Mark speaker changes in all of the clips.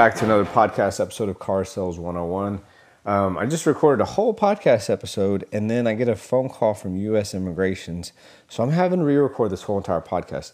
Speaker 1: Back to another podcast episode of Car Sales 101. Um, I just recorded a whole podcast episode and then I get a phone call from U.S. Immigrations. So I'm having to re record this whole entire podcast.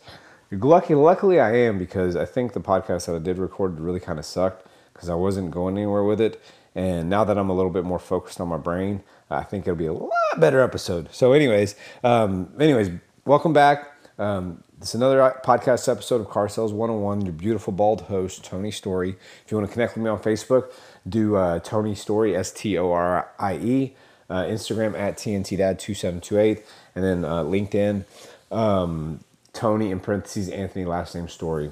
Speaker 1: Lucky, luckily, I am because I think the podcast that I did record really kind of sucked because I wasn't going anywhere with it. And now that I'm a little bit more focused on my brain, I think it'll be a lot better episode. So, anyways, um, anyways, welcome back. Um, this is another podcast episode of Car Sales 101. Your beautiful bald host, Tony Storie. If you want to connect with me on Facebook, do uh, Tony Storie, S T O R I E. Uh, Instagram at TNTDad2728. And then uh, LinkedIn, um, Tony in parentheses, Anthony, last name Storie.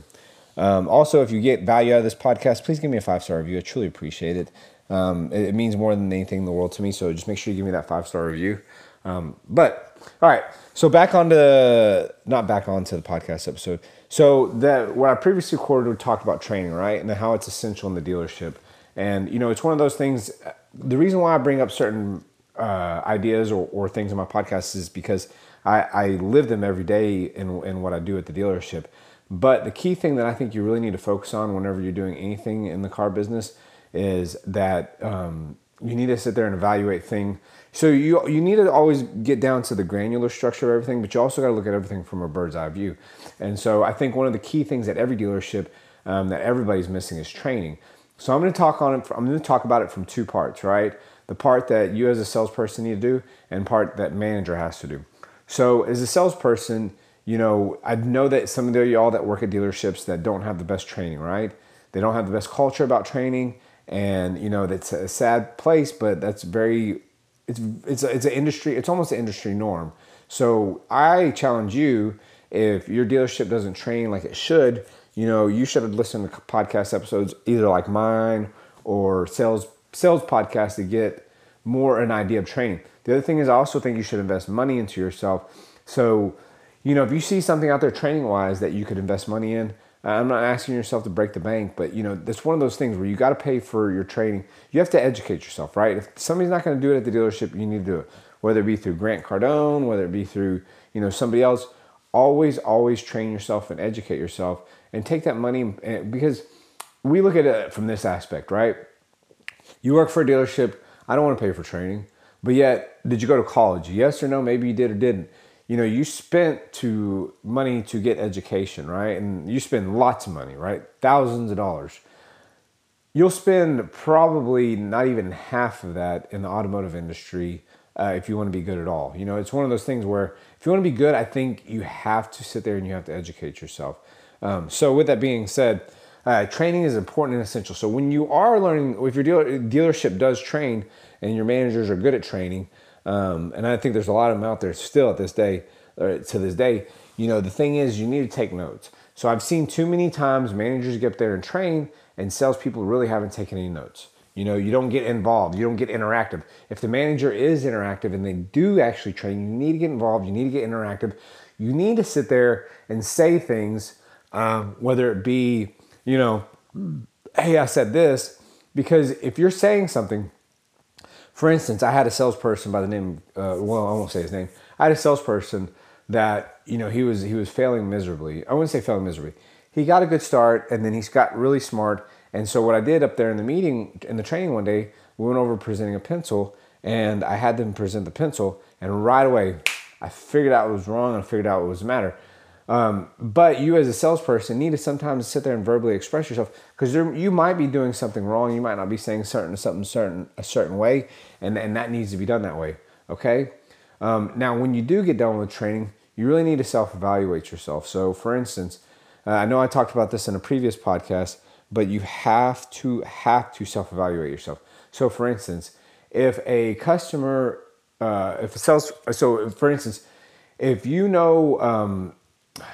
Speaker 1: Um, also, if you get value out of this podcast, please give me a five star review. I truly appreciate it. Um, it. it. means more than anything in the world to me. So just make sure you give me that five star review. Um, but all right, so back on to not back onto the podcast episode. So that what I previously recorded, we talked about training, right, and how it's essential in the dealership. And you know, it's one of those things. The reason why I bring up certain uh, ideas or, or things in my podcast is because I, I live them every day in, in what I do at the dealership. But the key thing that I think you really need to focus on whenever you're doing anything in the car business is that um, you need to sit there and evaluate thing. So you you need to always get down to the granular structure of everything, but you also got to look at everything from a bird's eye view. And so I think one of the key things that every dealership um, that everybody's missing is training. So I'm going to talk on it. I'm going to talk about it from two parts, right? The part that you as a salesperson need to do, and part that manager has to do. So as a salesperson, you know, I know that some of y'all that work at dealerships that don't have the best training, right? They don't have the best culture about training, and you know that's a sad place, but that's very, it's it's a, it's an industry. It's almost an industry norm. So I challenge you, if your dealership doesn't train like it should, you know, you should listen to podcast episodes either like mine or sales sales podcast to get more an idea of training. The other thing is I also think you should invest money into yourself. So, you know, if you see something out there training wise that you could invest money in, Uh, I'm not asking yourself to break the bank, but you know, that's one of those things where you got to pay for your training. You have to educate yourself, right? If somebody's not going to do it at the dealership, you need to do it. Whether it be through Grant Cardone, whether it be through, you know, somebody else, always, always train yourself and educate yourself and take that money because we look at it from this aspect, right? You work for a dealership. I don't want to pay for training, but yet, did you go to college? Yes or no? Maybe you did or didn't. You know, you spent to money to get education, right? And you spend lots of money, right? Thousands of dollars. You'll spend probably not even half of that in the automotive industry uh, if you want to be good at all. You know, it's one of those things where if you want to be good, I think you have to sit there and you have to educate yourself. Um, so, with that being said, uh, training is important and essential. So, when you are learning, if your dealer, dealership does train and your managers are good at training, um, and I think there's a lot of them out there still at this day, uh, to this day, you know, the thing is you need to take notes. So, I've seen too many times managers get there and train, and salespeople really haven't taken any notes. You know, you don't get involved, you don't get interactive. If the manager is interactive and they do actually train, you need to get involved, you need to get interactive. You need to sit there and say things um, whether it be, you know, hey, I said this, because if you're saying something, for instance, I had a salesperson by the name, uh, well, I won't say his name. I had a salesperson that you know he was he was failing miserably. I wouldn't say failing miserably. He got a good start, and then he's got really smart. And so what I did up there in the meeting in the training one day, we went over presenting a pencil, and I had them present the pencil, and right away, I figured out what was wrong and I figured out what was the matter. Um, but you as a salesperson need to sometimes sit there and verbally express yourself because you might be doing something wrong. You might not be saying certain something certain a certain way, and, and that needs to be done that way. Okay. Um, now, when you do get done with training, you really need to self evaluate yourself. So, for instance, uh, I know I talked about this in a previous podcast, but you have to have to self evaluate yourself. So, for instance, if a customer, uh, if a sales, so for instance, if you know um,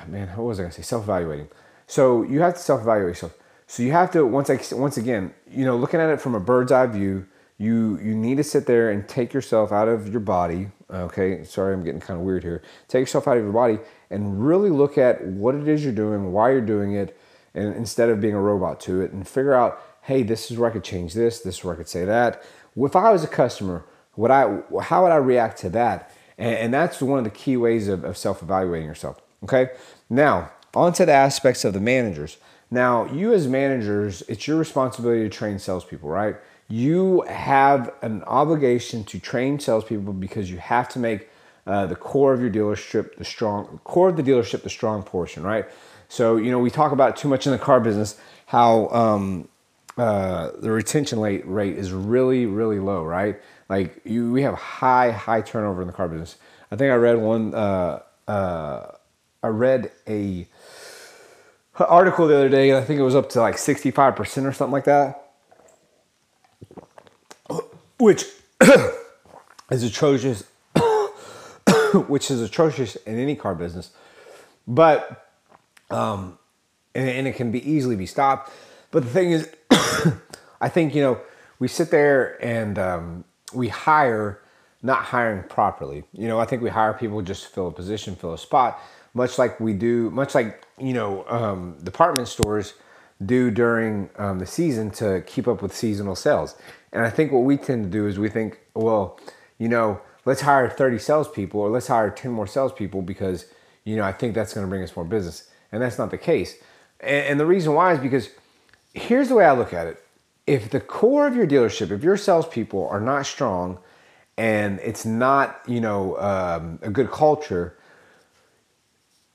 Speaker 1: man, what was I gonna say? Self-evaluating. So you have to self-evaluate yourself. So you have to once I, once again, you know, looking at it from a bird's eye view, you you need to sit there and take yourself out of your body. Okay, sorry, I'm getting kind of weird here. Take yourself out of your body and really look at what it is you're doing, why you're doing it, and instead of being a robot to it, and figure out, hey, this is where I could change this. This is where I could say that. If I was a customer, would I how would I react to that? And, and that's one of the key ways of, of self-evaluating yourself. Okay, now on to the aspects of the managers. Now, you as managers, it's your responsibility to train salespeople, right? You have an obligation to train salespeople because you have to make uh, the core of your dealership the strong core of the dealership the strong portion, right? So you know we talk about too much in the car business how um, uh, the retention rate rate is really really low, right? Like you, we have high high turnover in the car business. I think I read one. Uh, uh I read a article the other day, and I think it was up to like 65% or something like that, which is atrocious, which is atrocious in any car business. But, um, and, and it can be easily be stopped. But the thing is, I think, you know, we sit there and um, we hire, not hiring properly. You know, I think we hire people just to fill a position, fill a spot much like we do, much like you know, um, department stores do during um, the season to keep up with seasonal sales. And I think what we tend to do is we think, well, you know, let's hire 30 salespeople or let's hire 10 more salespeople because, you know, I think that's going to bring us more business. And that's not the case. And, and the reason why is because here's the way I look at it. If the core of your dealership, if your salespeople are not strong and it's not, you know, um, a good culture,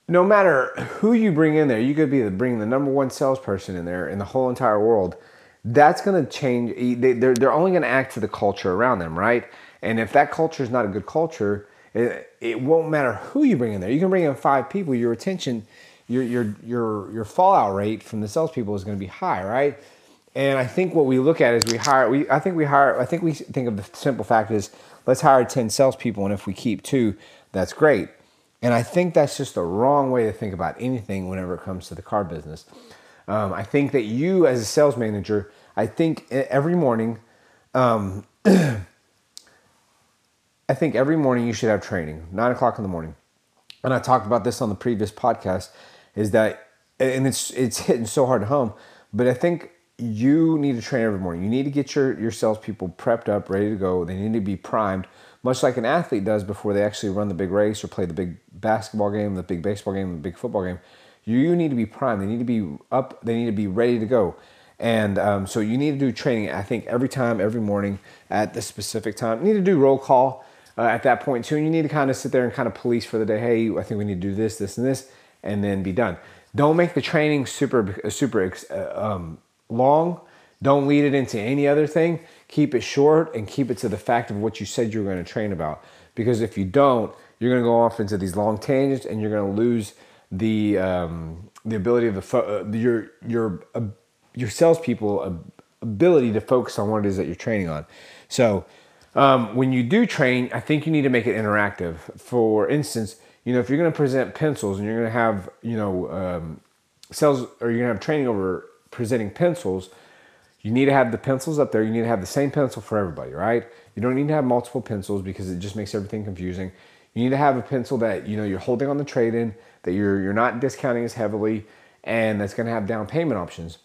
Speaker 1: no matter who you bring in there, you could be the, bring the number one salesperson in there in the whole entire world. That's going to change. They, they're, they're only going to act to the culture around them, right? And if that culture is not a good culture, it, it won't matter who you bring in there. You can bring in five people, your attention, your your your your fallout rate from the salespeople is going to be high, right? And I think what we look at is we hire. We I think we hire. I think we think of the simple fact is let's hire ten salespeople, and if we keep two, that's great. And I think that's just the wrong way to think about anything whenever it comes to the car business. Um, I think that you, as a sales manager, I think every morning, um, I think every morning you should have training, nine o'clock in the morning. And I talked about this on the previous podcast, is that, and it's it's hitting so hard at home, but I think you need to train every morning. You need to get your your salespeople prepped up, ready to go. They need to be primed much like an athlete does before they actually run the big race or play the big basketball game, the big baseball game, the big football game. You need to be primed. They need to be up. They need to be ready to go. And um, so you need to do training. I think every time, every morning at the specific time. You need to do roll call uh, at that point too. And you need to kind of sit there and kind of police for the day. Hey, I think we need to do this, this, and this, and then be done. Don't make the training super, super uh, um, long. Don't lead it into any other thing keep it short and keep it to the fact of what you said you were going to train about. Because if you don't, you're going to go off into these long tangents and you're going to lose the um, the ability of the fo- uh, your your uh, your salespeople uh, ability to focus on what it is that you're training on. So um, when you do train, I think you need to make it interactive. For instance, you know if you're going to present pencils and you're going to have you know um, sales or you're going to have training over presenting pencils you need to have the pencils up there. You need to have the same pencil for everybody, right? You don't need to have multiple pencils because it just makes everything confusing. You need to have a pencil that you know you're holding on the trade-in, that you're you're not discounting as heavily, and that's going to have down payment options.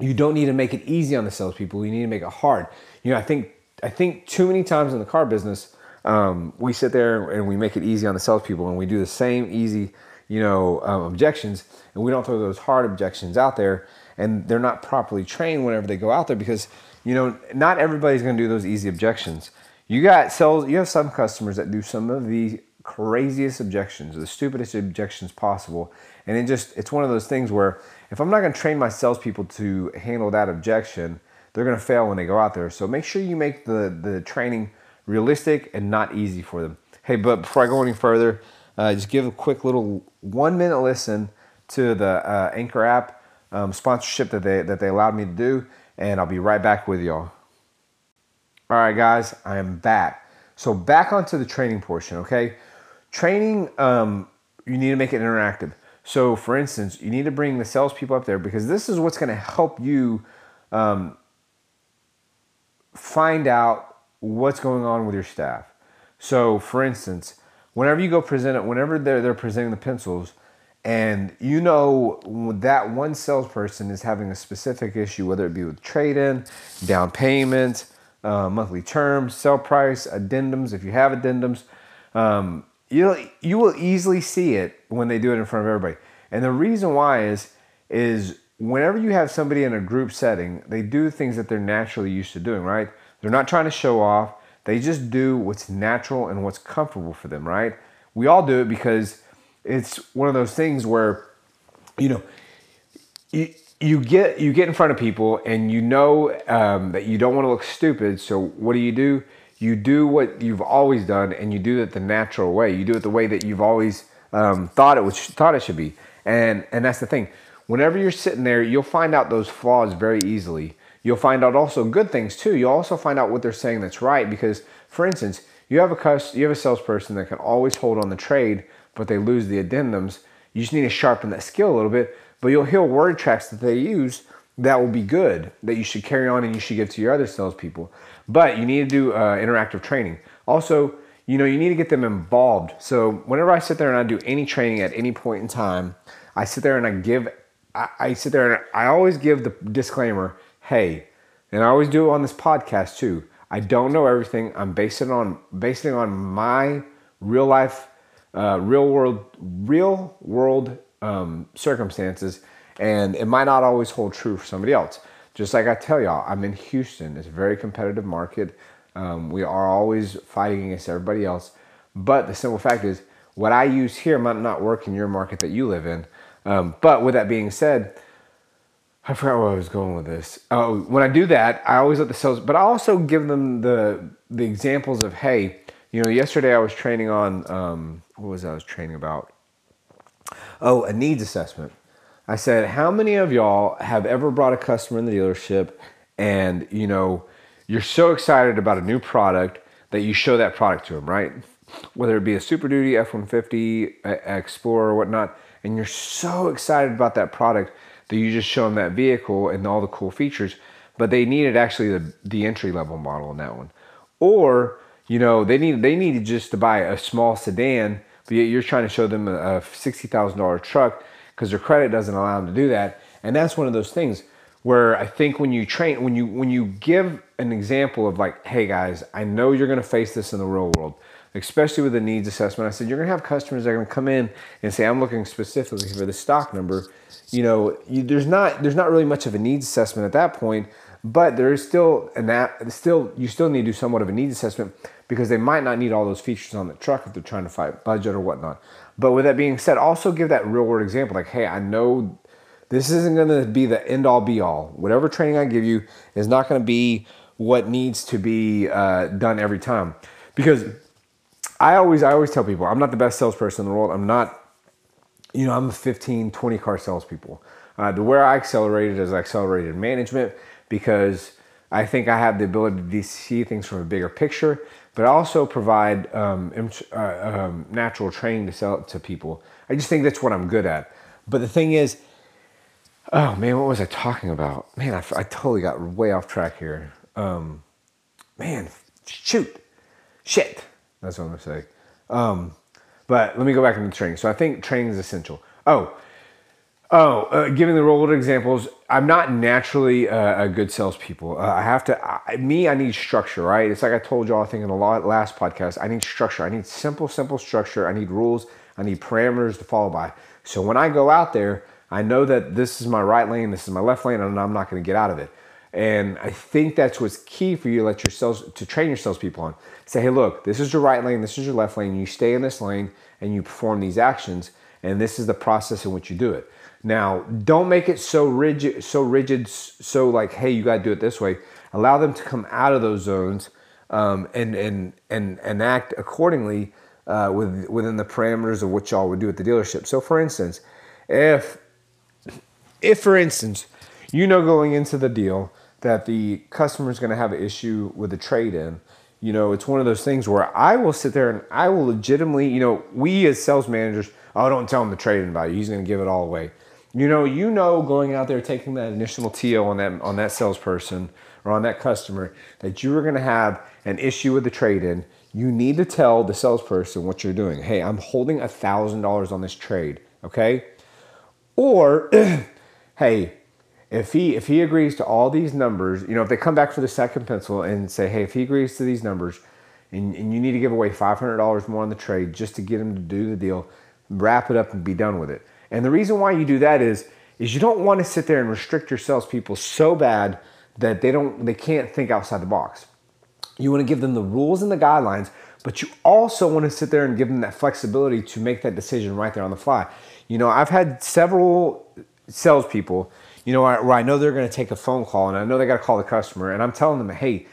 Speaker 1: You don't need to make it easy on the salespeople. You need to make it hard. You know, I think I think too many times in the car business, um, we sit there and we make it easy on the salespeople, and we do the same easy, you know, um, objections, and we don't throw those hard objections out there and they're not properly trained whenever they go out there because you know not everybody's going to do those easy objections. You got sales you have some customers that do some of the craziest objections the stupidest objections possible and it just it's one of those things where if i'm not going to train my salespeople to handle that objection they're going to fail when they go out there. So make sure you make the the training realistic and not easy for them. Hey but before i go any further uh, just give a quick little one minute listen to the uh, anchor app um, sponsorship that they that they allowed me to do, and I'll be right back with y'all. All right, guys, I am back. So back onto the training portion. Okay, training. Um, you need to make it interactive. So, for instance, you need to bring the salespeople up there because this is what's going to help you um, find out what's going on with your staff. So, for instance, whenever you go present it, whenever they're, they're presenting the pencils, and you know that one salesperson is having a specific issue, whether it be with trade in, down payment, uh, monthly terms, sell price, addendums. If you have addendums, um, you you will easily see it when they do it in front of everybody. And the reason why is is whenever you have somebody in a group setting, they do things that they're naturally used to doing, right? They're not trying to show off. They just do what's natural and what's comfortable for them, right? We all do it because it's one of those things where, you know, you, you get you get in front of people and you know um, that you don't want to look stupid. So what do you do? You do what you've always done, and you do it the natural way. You do it the way that you've always um, thought it was thought it should be. And and that's the thing. Whenever you're sitting there, you'll find out those flaws very easily. You'll find out also good things too. You'll also find out what they're saying that's right because, for instance, you have a cus- you have a salesperson that can always hold on the trade, but they lose the addendums. You just need to sharpen that skill a little bit but you'll hear word tracks that they use that will be good that you should carry on and you should give to your other salespeople. But you need to do uh, interactive training. Also, you know, you need to get them involved. So whenever I sit there and I do any training at any point in time, I sit there and I give, I, I sit there and I always give the disclaimer, hey, and I always do it on this podcast too. I don't know everything. I'm basing on basing on my real life, uh, real world, real world um, circumstances, and it might not always hold true for somebody else. Just like I tell y'all, I'm in Houston. It's a very competitive market. Um, we are always fighting against everybody else. But the simple fact is, what I use here might not work in your market that you live in. Um, but with that being said, I forgot where I was going with this. Oh, when I do that, I always let the sales, but I also give them the the examples of, hey, you know, yesterday I was training on um, what was I was training about? Oh, a needs assessment. I said, how many of y'all have ever brought a customer in the dealership and, you know, you're so excited about a new product that you show that product to them, right? Whether it be a Super Duty, F-150, Explorer, or whatnot, and you're so excited about that product that you just show them that vehicle and all the cool features, but they needed actually the, the entry level model in that one. Or, you know, they need they needed just to buy a small sedan you're trying to show them a $60,000 truck because their credit doesn't allow them to do that. And that's one of those things where I think when you train, when you when you give an example of like, hey guys, I know you're going to face this in the real world, especially with the needs assessment. I said you're going to have customers that are going to come in and say, I'm looking specifically for the stock number. You know, you, there's not there's not really much of a needs assessment at that point, but there is still an that still you still need to do somewhat of a needs assessment because they might not need all those features on the truck if they're trying to fight budget or whatnot. But with that being said, also give that real world example like, hey, I know this isn't going to be the end all be all. Whatever training I give you is not going to be what needs to be uh, done every time. Because I always, I always tell people, I'm not the best salesperson in the world. I'm not, you know, I'm a 15, 20 car salespeople. Uh, the where I accelerated is I accelerated management because I think I have the ability to see things from a bigger picture but also provide um, uh, um, natural training to sell it to people. I just think that's what I'm good at. But the thing is, oh man, what was I talking about? Man, I, I totally got way off track here. Um, man, shoot, shit. That's what I'm gonna say. Um, but let me go back into training. So I think training is essential. Oh, Oh, uh, giving the role examples, I'm not naturally uh, a good salespeople. Uh, I have to, I, me, I need structure, right? It's like I told y'all, I think in the last podcast, I need structure. I need simple, simple structure. I need rules. I need parameters to follow by. So when I go out there, I know that this is my right lane, this is my left lane, and I'm not going to get out of it. And I think that's what's key for you to let sales, to train your salespeople on. Say, hey, look, this is your right lane, this is your left lane. You stay in this lane and you perform these actions, and this is the process in which you do it. Now, don't make it so rigid, so rigid, so like, hey, you got to do it this way. Allow them to come out of those zones um, and and and and act accordingly uh, with, within the parameters of what y'all would do at the dealership. So, for instance, if if for instance you know going into the deal that the customer is going to have an issue with the trade in, you know, it's one of those things where I will sit there and I will legitimately, you know, we as sales managers, oh, don't tell him the trade in value. He's going to give it all away. You know, you know, going out there taking that initial TO on that on that salesperson or on that customer that you are going to have an issue with the trade in. You need to tell the salesperson what you're doing. Hey, I'm holding a thousand dollars on this trade. Okay, or hey, if he if he agrees to all these numbers, you know, if they come back for the second pencil and say, hey, if he agrees to these numbers, and, and you need to give away five hundred dollars more on the trade just to get him to do the deal, wrap it up and be done with it. And the reason why you do that is is you don't want to sit there and restrict your salespeople so bad that they don't they can't think outside the box. You want to give them the rules and the guidelines, but you also want to sit there and give them that flexibility to make that decision right there on the fly. You know, I've had several salespeople, you know, where I know they're going to take a phone call and I know they got to call the customer, and I'm telling them, hey,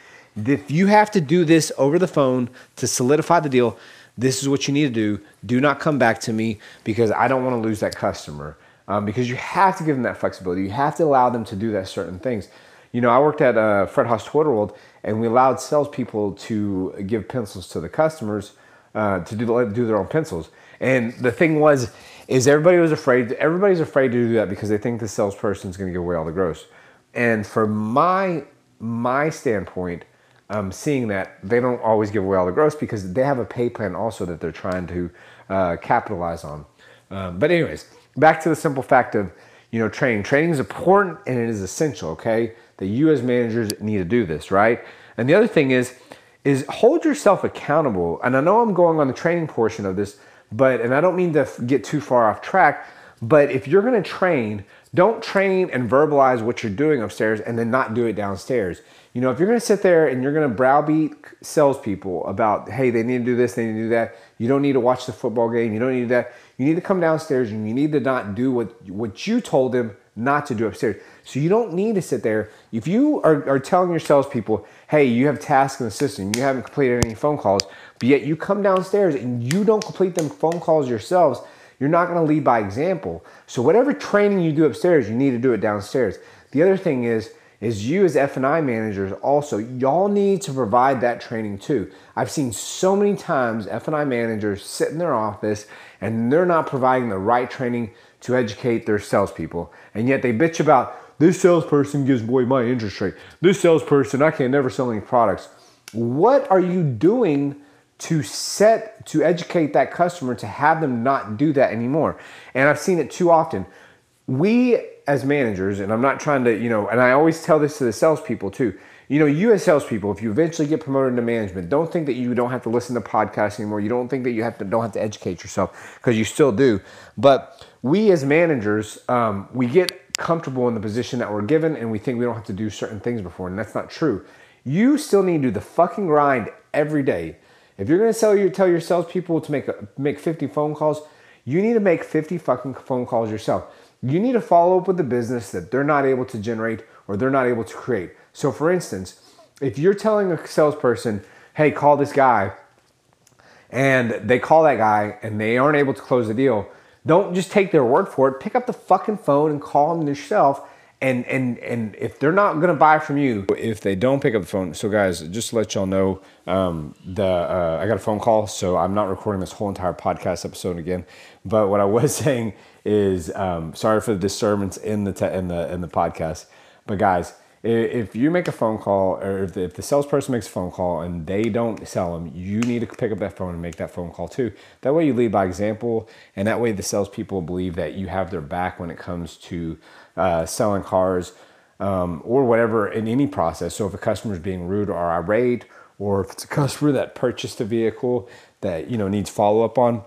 Speaker 1: if you have to do this over the phone to solidify the deal, this is what you need to do. Do not come back to me because I don't want to lose that customer. Um, because you have to give them that flexibility. You have to allow them to do that certain things. You know, I worked at uh, Fred Haas Toyota World, and we allowed salespeople to give pencils to the customers uh, to do, do their own pencils. And the thing was, is everybody was afraid. Everybody's afraid to do that because they think the salesperson is going to give away all the gross. And for my my standpoint, um, seeing that they don't always give away all the gross because they have a pay plan also that they're trying to uh, capitalize on. Um, but anyways, back to the simple fact of you know training. Training is important and it is essential. Okay, that you as managers need to do this right. And the other thing is is hold yourself accountable. And I know I'm going on the training portion of this, but and I don't mean to get too far off track. But if you're going to train, don't train and verbalize what you're doing upstairs and then not do it downstairs. You know, if you're to sit there and you're to browbeat salespeople about, hey, they need to do this, they need to do that. You don't need to watch the football game. You don't need that. You need to come downstairs and you need to not do what what you told them not to do upstairs. So you don't need to sit there. If you are, are telling your salespeople, hey, you have tasks in the system, you haven't completed any phone calls, but yet you come downstairs and you don't complete them phone calls yourselves, you're not going to lead by example. So whatever training you do upstairs, you need to do it downstairs. The other thing is is you as F&I managers also, y'all need to provide that training too. I've seen so many times F&I managers sit in their office and they're not providing the right training to educate their salespeople. And yet they bitch about this salesperson gives away my interest rate. This salesperson, I can't never sell any products. What are you doing to set, to educate that customer to have them not do that anymore? And I've seen it too often. We as managers, and I'm not trying to, you know, and I always tell this to the salespeople too. You know, you as salespeople, if you eventually get promoted into management, don't think that you don't have to listen to podcasts anymore. You don't think that you have to don't have to educate yourself because you still do. But we as managers, um, we get comfortable in the position that we're given, and we think we don't have to do certain things before, and that's not true. You still need to do the fucking grind every day. If you're going to tell your tell your salespeople to make make 50 phone calls, you need to make 50 fucking phone calls yourself you need to follow up with the business that they're not able to generate or they're not able to create. So, for instance, if you're telling a salesperson, hey, call this guy, and they call that guy and they aren't able to close the deal, don't just take their word for it. Pick up the fucking phone and call them yourself. And and and if they're not gonna buy from you, if they don't pick up the phone, so guys, just to let y'all know, um, the uh, I got a phone call, so I'm not recording this whole entire podcast episode again. But what I was saying is um, sorry for the disturbance in the te- in the in the podcast, but guys, if you make a phone call or if the, if the salesperson makes a phone call and they don't sell them, you need to pick up that phone and make that phone call too. That way you lead by example, and that way the salespeople believe that you have their back when it comes to uh, selling cars um, or whatever in any process. So if a customer is being rude or irate, or if it's a customer that purchased a vehicle that you know needs follow up on,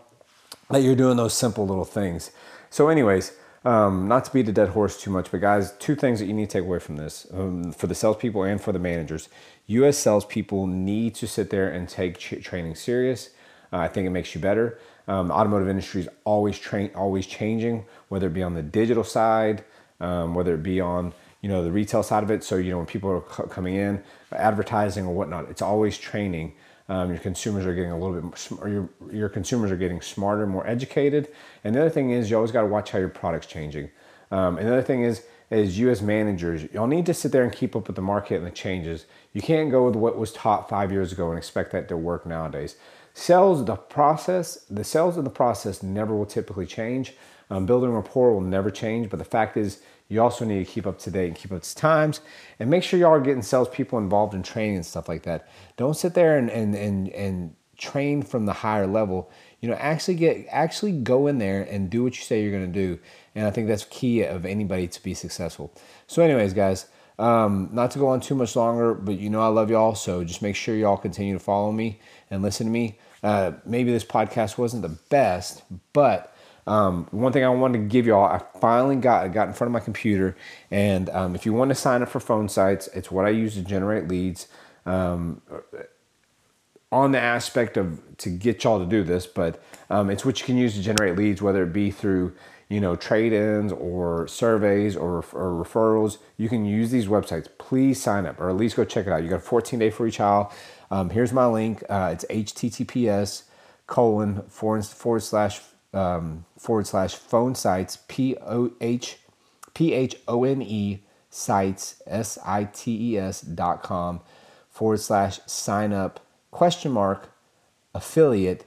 Speaker 1: that you're doing those simple little things. So, anyways, um, not to beat a dead horse too much, but guys, two things that you need to take away from this um, for the salespeople and for the managers. U.S. salespeople need to sit there and take ch- training serious. Uh, I think it makes you better. Um, automotive industry is always train, always changing, whether it be on the digital side, um, whether it be on you know the retail side of it. So you know when people are c- coming in, advertising or whatnot, it's always training. Um, your consumers are getting a little bit, or your your consumers are getting smarter, more educated. And the other thing is, you always got to watch how your product's changing. Um, and the other thing is, is you as managers, y'all need to sit there and keep up with the market and the changes. You can't go with what was taught five years ago and expect that to work nowadays. Sales, the process, the sales of the process never will typically change. Um, building rapport will never change, but the fact is, you also need to keep up to date and keep up to times and make sure y'all are getting salespeople involved in training and stuff like that. Don't sit there and, and, and, and train from the higher level. You know, actually get actually go in there and do what you say you're going to do. And I think that's key of anybody to be successful. So, anyways, guys, um, not to go on too much longer, but you know I love y'all. So just make sure y'all continue to follow me and listen to me. Uh, maybe this podcast wasn't the best, but Um, one thing I wanted to give y'all, I finally got got in front of my computer, and um, if you want to sign up for PhoneSites, it's what I use to generate leads. Um, on the aspect of to get y'all to do this, but um, it's what you can use to generate leads, whether it be through you know trade-ins or surveys or, or referrals. You can use these websites. Please sign up, or at least go check it out. You got a 14 day free trial. Um, here's my link. Uh, it's https colon forward, forward slash um, forward slash phone sites p o h p h o n e sites s i t e s dot com forward slash sign up question mark affiliate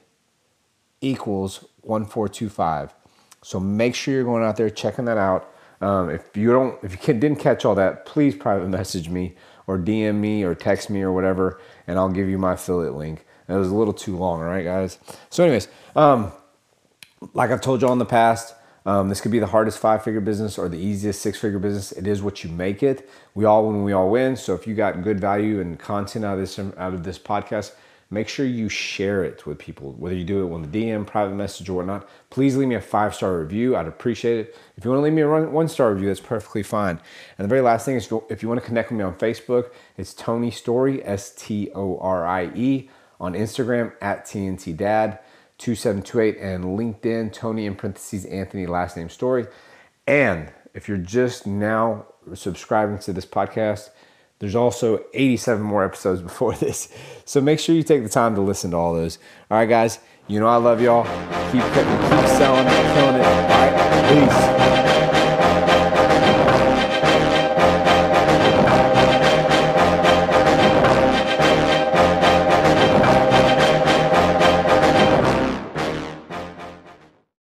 Speaker 1: equals 1425. So make sure you're going out there checking that out. Um, if you don't, if you can, didn't catch all that, please private message me or DM me or text me or whatever, and I'll give you my affiliate link. It was a little too long, all right, guys. So, anyways, um, like I've told y'all in the past, um, this could be the hardest five figure business or the easiest six figure business. It is what you make it. We all win, we all win. So if you got good value and content out of this out of this podcast, make sure you share it with people, whether you do it on the DM, private message, or whatnot. Please leave me a five star review. I'd appreciate it. If you want to leave me a one star review, that's perfectly fine. And the very last thing is if you want to connect with me on Facebook, it's Tony Storie S T O R I E, on Instagram at TNT Dad. 2728 and LinkedIn, Tony in parentheses, Anthony, last name Storie. And if you're just now subscribing to this podcast, there's also 87 more episodes before this. So make sure you take the time to listen to all those. All right, guys, you know I love y'all. Keep, keep selling, killing it. All right, peace.